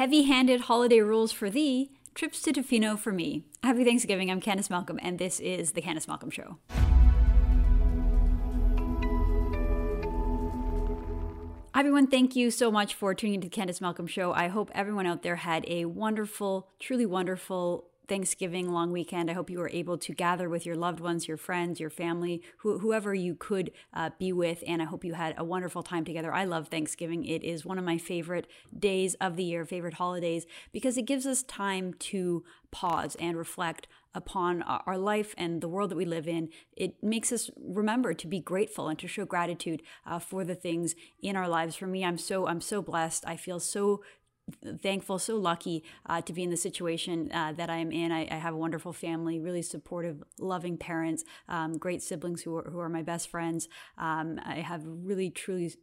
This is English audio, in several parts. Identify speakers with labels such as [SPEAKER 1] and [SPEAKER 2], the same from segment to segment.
[SPEAKER 1] heavy handed holiday rules for thee, trips to Tofino for me. Happy Thanksgiving. I'm Candice Malcolm, and this is The Candice Malcolm Show. Everyone, thank you so much for tuning into the Candice Malcolm Show. I hope everyone out there had a wonderful, truly wonderful Thanksgiving long weekend. I hope you were able to gather with your loved ones, your friends, your family, whoever you could uh, be with. And I hope you had a wonderful time together. I love Thanksgiving. It is one of my favorite days of the year, favorite holidays, because it gives us time to pause and reflect upon our life and the world that we live in, it makes us remember to be grateful and to show gratitude uh, for the things in our lives. For me, I'm so I'm so blessed. I feel so thankful, so lucky uh, to be in the situation uh, that I'm in. I, I, have a wonderful family, really supportive, loving parents, um, great siblings who are, who are my best friends. Um, I have really, truly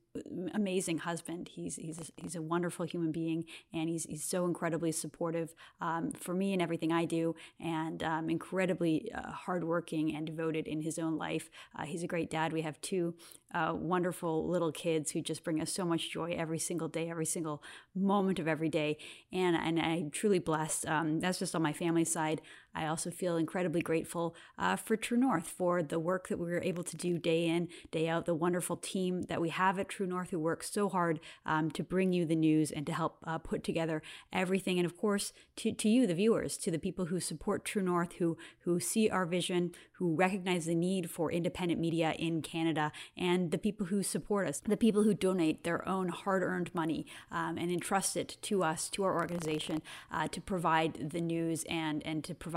[SPEAKER 1] amazing husband. He's he's a, he's a wonderful human being, and he's he's so incredibly supportive um, for me and everything I do, and um, incredibly uh, hardworking and devoted in his own life. Uh, he's a great dad. We have two uh, wonderful little kids who just bring us so much joy every single day, every single moment of every day, and and I'm truly blessed. Um, that's just on my family side. I also feel incredibly grateful uh, for True North for the work that we were able to do day in, day out, the wonderful team that we have at True North who works so hard um, to bring you the news and to help uh, put together everything. And of course, to, to you, the viewers, to the people who support True North, who, who see our vision, who recognize the need for independent media in Canada, and the people who support us, the people who donate their own hard earned money um, and entrust it to us, to our organization, uh, to provide the news and, and to provide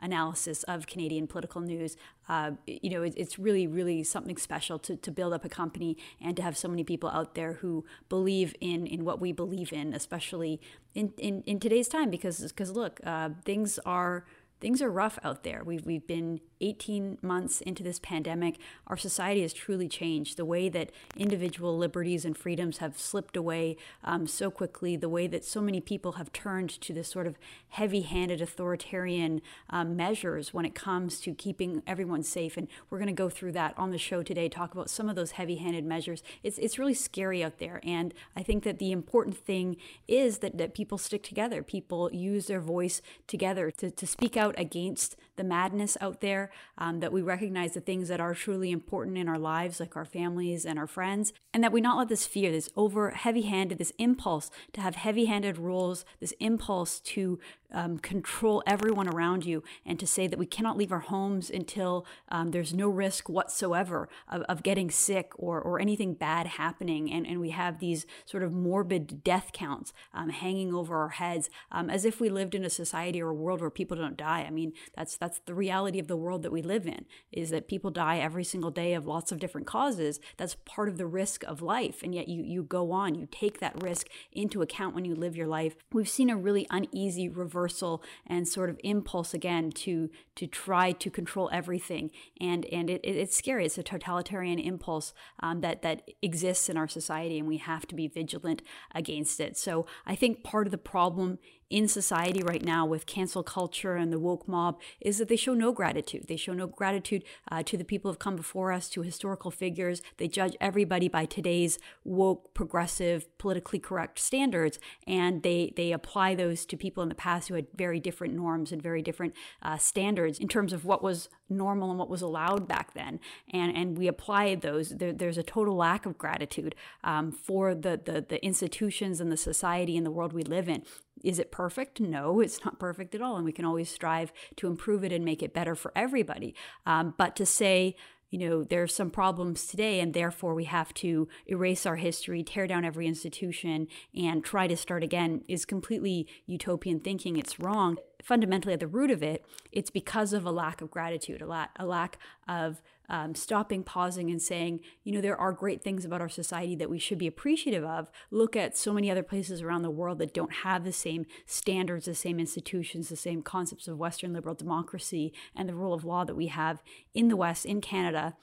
[SPEAKER 1] analysis of Canadian political news. Uh, you know, it, it's really, really something special to, to build up a company and to have so many people out there who believe in, in what we believe in, especially in, in, in today's time. Because, because look, uh, things are things are rough out there. We've, we've been 18 months into this pandemic, our society has truly changed. The way that individual liberties and freedoms have slipped away um, so quickly, the way that so many people have turned to this sort of heavy handed authoritarian um, measures when it comes to keeping everyone safe. And we're going to go through that on the show today, talk about some of those heavy handed measures. It's, it's really scary out there. And I think that the important thing is that, that people stick together, people use their voice together to, to speak out against the madness out there, um, that we recognize the things that are truly important in our lives, like our families and our friends, and that we not let this fear, this over heavy handed, this impulse to have heavy handed rules, this impulse to um, control everyone around you and to say that we cannot leave our homes until um, there's no risk whatsoever of, of getting sick or, or anything bad happening. And, and we have these sort of morbid death counts um, hanging over our heads um, as if we lived in a society or a world where people don't die. I mean, that's, that's the reality of the world that we live in is that people die every single day of lots of different causes. That's part of the risk of life. And yet you, you go on, you take that risk into account when you live your life. We've seen a really uneasy reversal and sort of impulse again to to try to control everything. And and it, it's scary. It's a totalitarian impulse um, that that exists in our society, and we have to be vigilant against it. So I think part of the problem in society right now with cancel culture and the woke mob is that they show no gratitude. They show no gratitude uh, to the people who have come before us, to historical figures. They judge everybody by today's woke, progressive, politically correct standards, and they they apply those to people in the past who had very different norms and very different uh, standards in terms of what was normal and what was allowed back then. And and we apply those. There, there's a total lack of gratitude um, for the, the the institutions and the society and the world we live in. Is it perfect? No, it's not perfect at all. And we can always strive to improve it and make it better for everybody. Um, but to say, you know, there's some problems today, and therefore we have to erase our history, tear down every institution, and try to start again is completely utopian thinking. It's wrong. Fundamentally, at the root of it, it's because of a lack of gratitude, a, la- a lack of um, stopping, pausing, and saying, you know, there are great things about our society that we should be appreciative of. Look at so many other places around the world that don't have the same standards, the same institutions, the same concepts of Western liberal democracy and the rule of law that we have in the West, in Canada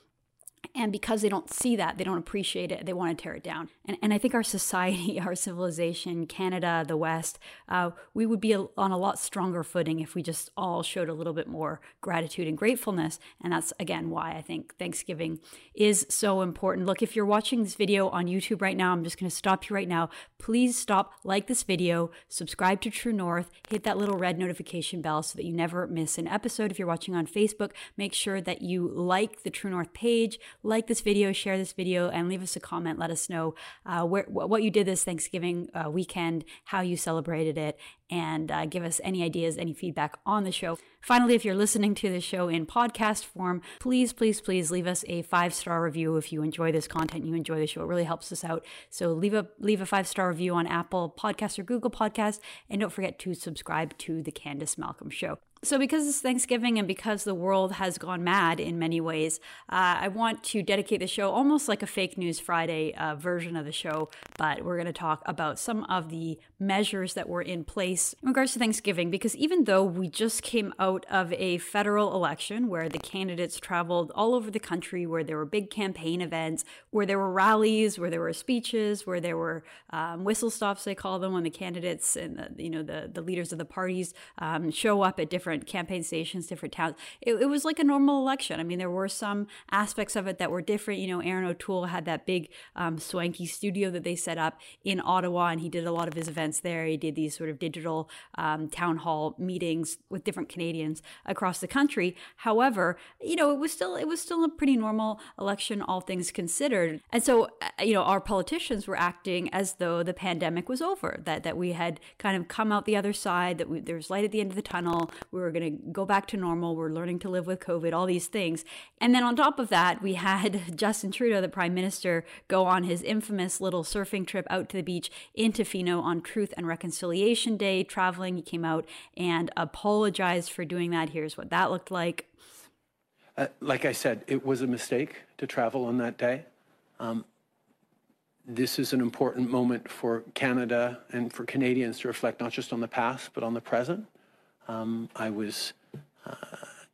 [SPEAKER 1] and because they don't see that, they don't appreciate it, they want to tear it down. And, and I think our society, our civilization, Canada, the West, uh, we would be on a lot stronger footing if we just all showed a little bit more gratitude and gratefulness. And that's, again, why I think Thanksgiving is so important. Look, if you're watching this video on YouTube right now, I'm just going to stop you right now. Please stop, like this video, subscribe to True North, hit that little red notification bell so that you never miss an episode. If you're watching on Facebook, make sure that you like the True North page like this video, share this video, and leave us a comment. Let us know uh, where, what you did this Thanksgiving uh, weekend, how you celebrated it, and uh, give us any ideas, any feedback on the show. Finally, if you're listening to the show in podcast form, please, please, please leave us a five star review if you enjoy this content, you enjoy the show. It really helps us out. So leave a leave a five star review on Apple Podcasts or Google Podcasts, and don't forget to subscribe to the Candice Malcolm Show. So, because it's Thanksgiving and because the world has gone mad in many ways, uh, I want to dedicate the show almost like a fake news Friday uh, version of the show. But we're going to talk about some of the measures that were in place in regards to Thanksgiving. Because even though we just came out of a federal election where the candidates traveled all over the country, where there were big campaign events, where there were rallies, where there were speeches, where there were um, whistle stops, they call them, when the candidates and the, you know the the leaders of the parties um, show up at different different campaign stations, different towns. It, it, was like a normal election. I mean, there were some aspects of it that were different. You know, Erin O'Toole had that big um, swanky studio that they set up in Ottawa, and he did a lot of his events there. He did these sort of digital um, town hall meetings with different Canadians across the country. However, you know, it was still it was still a pretty normal election, all things considered. And so, uh, you know, our politicians were acting as though the pandemic was over, that that we had kind of come out the other side, that we, there was light at the end of the tunnel. We were going to go back to normal. We're learning to live with COVID, all these things. And then on top of that, we had Justin Trudeau, the prime minister, go on his infamous little surfing trip out to the beach in Tofino on Truth and Reconciliation Day, traveling. He came out and apologized for doing that. Here's what that looked like.
[SPEAKER 2] Uh, like I said, it was a mistake to travel on that day. Um, this is an important moment for Canada and for Canadians to reflect not just on the past, but on the present. Um, I was uh,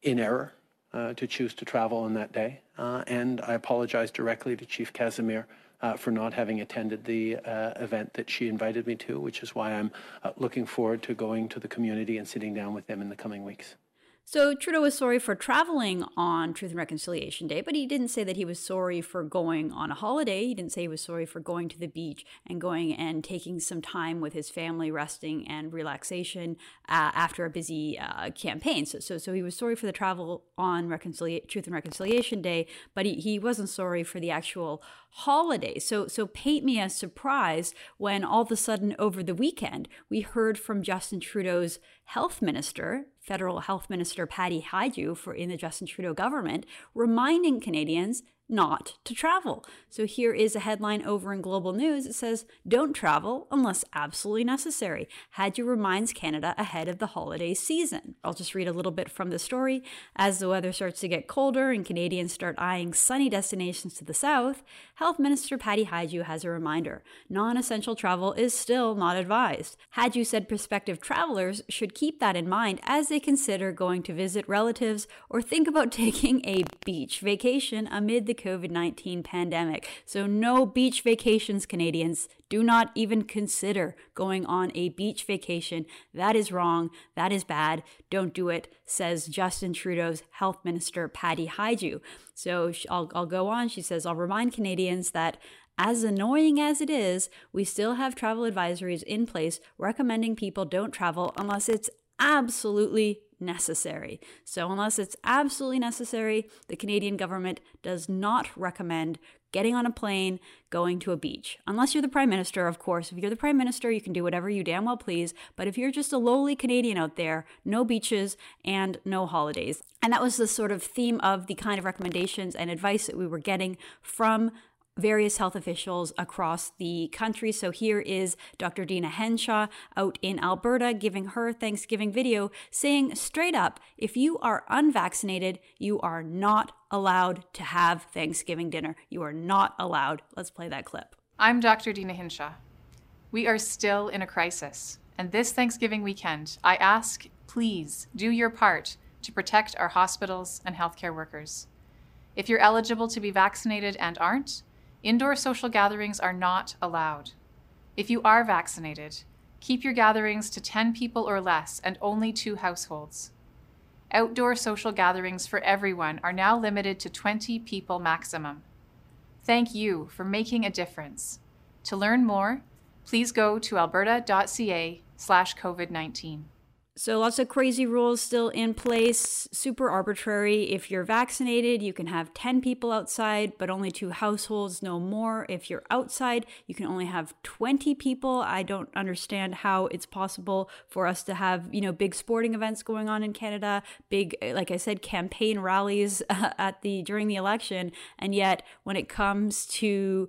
[SPEAKER 2] in error uh, to choose to travel on that day, uh, and I apologize directly to Chief Casimir uh, for not having attended the uh, event that she invited me to, which is why I'm looking forward to going to the community and sitting down with them in the coming weeks.
[SPEAKER 1] So Trudeau was sorry for traveling on Truth and Reconciliation Day, but he didn't say that he was sorry for going on a holiday. He didn't say he was sorry for going to the beach and going and taking some time with his family, resting and relaxation uh, after a busy uh, campaign. So, so, so he was sorry for the travel on Reconcilia- Truth and Reconciliation Day, but he, he wasn't sorry for the actual holiday. So, so paint me as surprised when all of a sudden over the weekend we heard from Justin Trudeau's health minister, federal health minister Patty Hajdu for in the Justin Trudeau government, reminding Canadians not to travel. So here is a headline over in Global News. It says, Don't travel unless absolutely necessary. Hajdu reminds Canada ahead of the holiday season. I'll just read a little bit from the story. As the weather starts to get colder and Canadians start eyeing sunny destinations to the south, Health Minister Patty Hajdu has a reminder. Non essential travel is still not advised. Hajdu said prospective travelers should keep that in mind as they consider going to visit relatives or think about taking a beach vacation amid the COVID 19 pandemic. So, no beach vacations, Canadians. Do not even consider going on a beach vacation. That is wrong. That is bad. Don't do it, says Justin Trudeau's health minister, Patty Hajdu. So, I'll, I'll go on. She says, I'll remind Canadians that as annoying as it is, we still have travel advisories in place recommending people don't travel unless it's absolutely necessary. So, unless it's absolutely necessary, the Canadian government does not recommend getting on a plane, going to a beach. Unless you're the Prime Minister, of course. If you're the Prime Minister, you can do whatever you damn well please. But if you're just a lowly Canadian out there, no beaches and no holidays. And that was the sort of theme of the kind of recommendations and advice that we were getting from various health officials across the country. So here is Dr. Deena Hinshaw out in Alberta giving her Thanksgiving video saying straight up if you are unvaccinated, you are not allowed to have Thanksgiving dinner. You are not allowed. Let's play that clip.
[SPEAKER 3] I'm Dr. Deena Hinshaw. We are still in a crisis. And this Thanksgiving weekend, I ask, please do your part to protect our hospitals and healthcare workers. If you're eligible to be vaccinated and aren't, indoor social gatherings are not allowed. If you are vaccinated, keep your gatherings to 10 people or less and only two households. Outdoor social gatherings for everyone are now limited to 20 people maximum. Thank you for making a difference. To learn more, please go to alberta.ca slash COVID-19.
[SPEAKER 1] So, lots of crazy rules still in place, super arbitrary. If you're vaccinated, you can have 10 people outside, but only two households, no more. If you're outside, you can only have 20 people. I don't understand how it's possible for us to have, you know, big sporting events going on in Canada, big, like I said, campaign rallies at the during the election, and yet when it comes to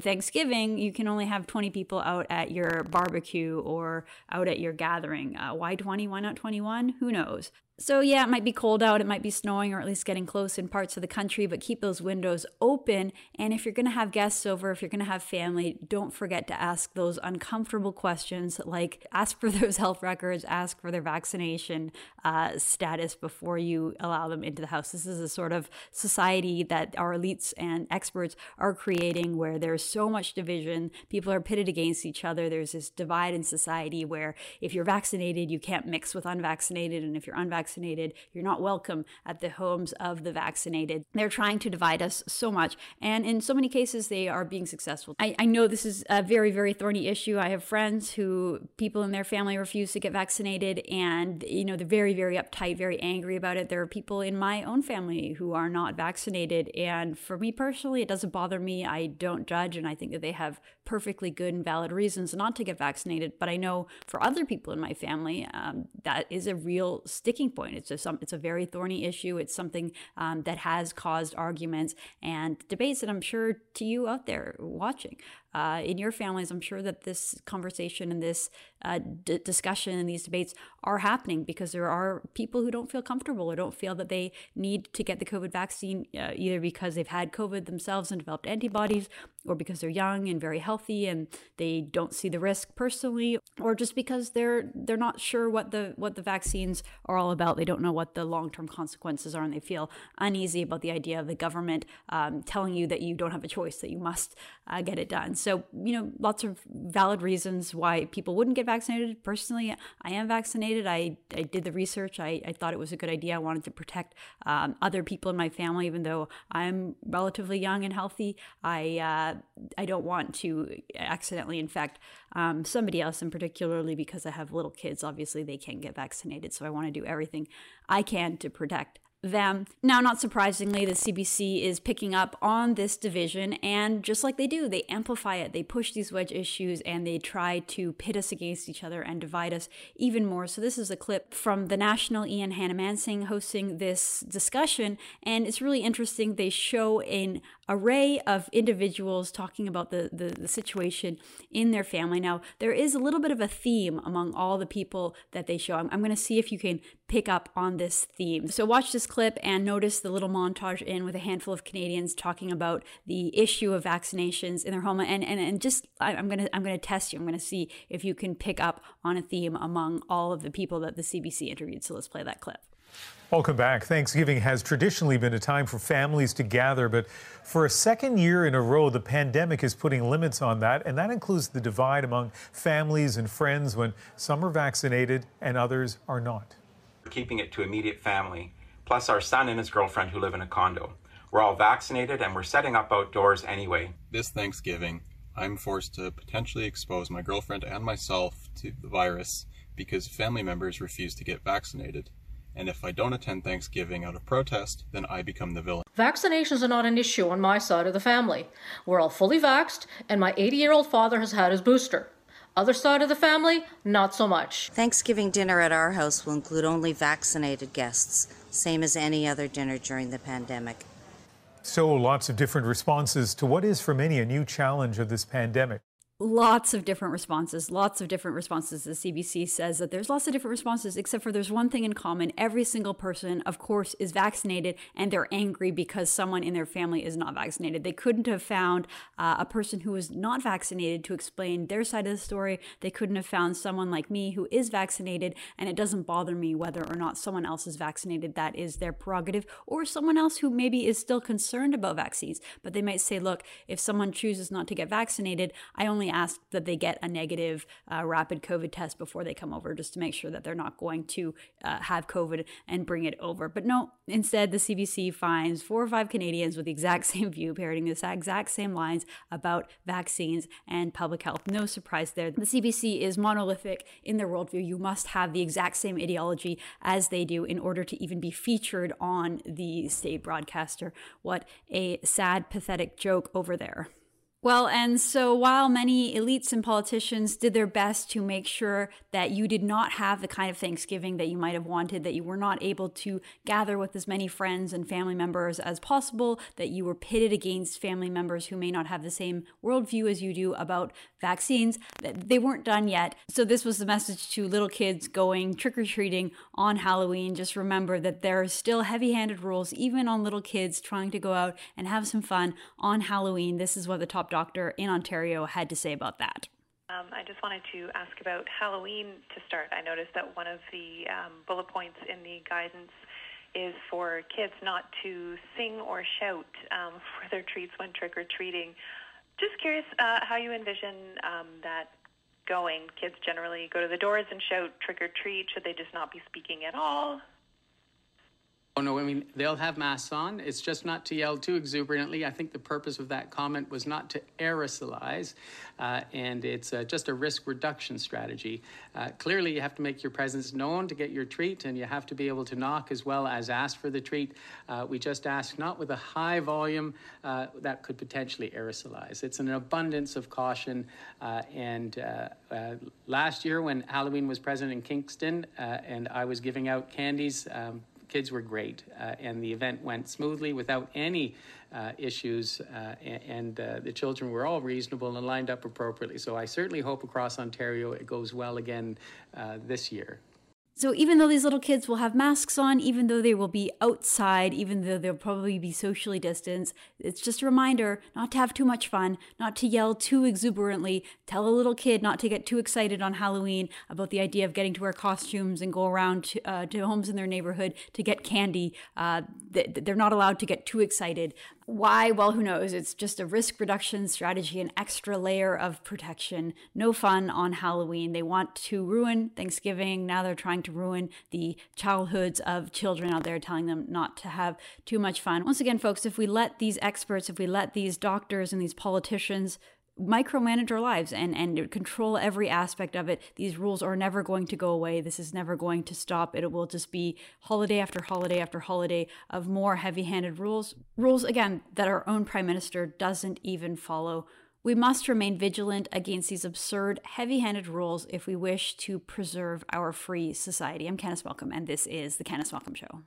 [SPEAKER 1] Thanksgiving, you can only have 20 people out at your barbecue or out at your gathering. Uh, why 20? Why not 21? Who knows? So, yeah, it might be cold out, it might be snowing, or at least getting close in parts of the country, but keep those windows open. And if you're to have guests over, if you're to have family, don't forget to ask those uncomfortable questions like ask for those health records, ask for their vaccination uh, status before you allow them into the house. This is a sort of society that our elites and experts are creating where there's so much division. People are pitted against each other. There's this divide in society where if you're vaccinated, you can't mix with unvaccinated. And if you're unvaccinated, vaccinated. You're not welcome at the homes of the vaccinated. They're trying to divide us so much. And in so many cases, they are being successful. I, I know this is a very, very thorny issue. I have friends who people in their family refuse to get vaccinated and, you know, they're very, very uptight, very angry about it. There are people in my own family who are not vaccinated. And for me personally, it doesn't bother me. I don't judge. And I think that they have perfectly good and valid reasons not to get vaccinated. But I know for other people in my family, um, that is a real sticking point. It's just some, it's a very thorny issue. It's something um, that has caused arguments and debates. And I'm sure to you out there watching, uh, in your families, I'm sure that this conversation and this uh, d- discussion and these debates are happening because there are people who don't feel comfortable or don't feel that they need to get the COVID vaccine uh, either because they've had COVID themselves and developed antibodies or because they're young and very healthy and they don't see the risk personally or just because they're they're not sure what the what the vaccines are all about. They don't know what the long-term consequences are and they feel uneasy about the idea of the government um, telling you that you don't have a choice that you must uh, get it done so you know lots of valid reasons why people wouldn't get vaccinated. Personally i am vaccinated. I, I did the research. I, I thought it was a good idea. I wanted to protect um, other people in my family even though i'm relatively young and healthy. I uh, I don't want to accidentally infect um, somebody else, and particularly because I have little kids, obviously they can't get vaccinated. So I want to do everything I can to protect them. Now, not surprisingly, the CBC is picking up on this division, and just like they do, they amplify it. They push these wedge issues and they try to pit us against each other and divide us even more. So, this is a clip from the National Ian Hanomansing hosting this discussion, and it's really interesting. They show an array of individuals talking about the, the, the situation in their family. Now, there is a little bit of a theme among all the people that they show. I'm, I'm going to see if you can pick up on this theme. So, watch this clip and notice the little montage in with a handful of Canadians talking about the issue of vaccinations in their home. And, and, and just, I'm going to I'm going to test you. I'm going to see if you can pick up on a theme among all of the people that the CBC interviewed. So, let's play that clip.
[SPEAKER 4] Welcome back. Thanksgiving has traditionally been a time for families to gather, but for a second year in a row, the pandemic is putting limits on that, and that includes the divide among families and friends when some are vaccinated and others are not We're
[SPEAKER 5] keeping it to immediate family, plus our son and his girlfriend who live in a condo. We're all vaccinated and we're setting up outdoors anyway.
[SPEAKER 6] This Thanksgiving, I'm forced to potentially expose my girlfriend and myself to the virus because family members refuse to get vaccinated. And if I don't attend Thanksgiving out of protest, then I become the villain.
[SPEAKER 7] Vaccinations are not an issue on my side of the family. We're all fully vaxxed, and my 80 year old father has had his booster. Other side of the family, not so much.
[SPEAKER 8] Thanksgiving dinner at our house will include only vaccinated guests, same as any other dinner during the pandemic.
[SPEAKER 4] So, lots of different responses to what is for many a new challenge of this pandemic.
[SPEAKER 1] Lots of different responses, lots of different responses. The CBC says that there's lots of different responses, except for there's one thing in common. Every single person, of course, is vaccinated and they're angry because someone in their family is not vaccinated. They couldn't have found uh, a person who was not vaccinated to explain their side of the story. They couldn't have found someone like me who is vaccinated, and it doesn't bother me whether or not someone else is vaccinated. That is their prerogative, or someone else who maybe is still concerned about vaccines. But they might say, look, if someone chooses not to get vaccinated, I only ask that they get a negative uh, rapid COVID test before they come over, just to make sure that they're not going to uh, have COVID and bring it over. But no, instead, the CBC finds four or five Canadians with the exact same view, parroting the exact same lines about vaccines and public health. No surprise there. The CBC is monolithic in their worldview. You must have the exact same ideology as they do in order to even be featured on the state broadcaster. What a sad, pathetic joke over there. Well, and so while many elites and politicians did their best to make sure that you did not have the kind of Thanksgiving that you might have wanted, that you were not able to gather with as many friends and family members as possible, that you were pitted against family members who may not have the same worldview as you do about vaccines, they weren't done yet. So this was the message to little kids going trick or treating on Halloween. Just remember that there are still heavy handed rules, even on little kids trying to go out and have some fun on Halloween. This is what the top doctor in Ontario had to say about that.
[SPEAKER 9] Um, I just wanted to ask about Halloween to start. I noticed that one of the um, bullet points in the guidance is for kids not to sing or shout um, for their treats when trick or treating. Just curious uh, how you envision um, that going. Kids generally go to the doors and shout trick or treat. Should they just not be speaking at all?
[SPEAKER 10] Oh, no, I mean, they'll have masks on. It's just not to yell too exuberantly. I think the purpose of that comment was not to aerosolize, uh, and it's uh, just a risk reduction strategy. Uh, clearly, you have to make your presence known to get your treat, and you have to be able to knock as well as ask for the treat. Uh, we just ask not with a high volume uh, that could potentially aerosolize. It's an abundance of caution. Uh, and last year, when Halloween was present in Kingston and I was giving out candies, um, kids were great, uh, and the event went smoothly without any uh, issues, uh, and, uh, the children were all reasonable and lined up appropriately. So I certainly hope across Ontario it goes well again uh, this year.
[SPEAKER 1] So even though these little kids will have masks on, even though they will be outside, even though they'll probably be socially distanced, it's just a reminder not to have too much fun, not to yell too exuberantly. Tell a little kid not to get too excited on Halloween about the idea of getting to wear costumes and go around to, uh, to homes in their neighborhood to get candy. Uh, they're not allowed to get too excited. Why? Well, who knows? It's just a risk reduction strategy, an extra layer of protection. No fun on Halloween. They want to ruin Thanksgiving. Now they're trying to ruin the childhoods of children out there, telling them not to have too much fun. Once again, folks, if we let these experts, if we let these doctors and these politicians micromanage our lives and and control every aspect of it these rules are never going to go away this is never going to stop it will just be holiday after holiday after holiday of more heavy-handed rules rules again that our own prime minister doesn't even follow we must remain vigilant against these absurd, heavy handed rules if we wish to preserve our free society. I'm Candice Malcolm, and this is The Candice Malcolm Show.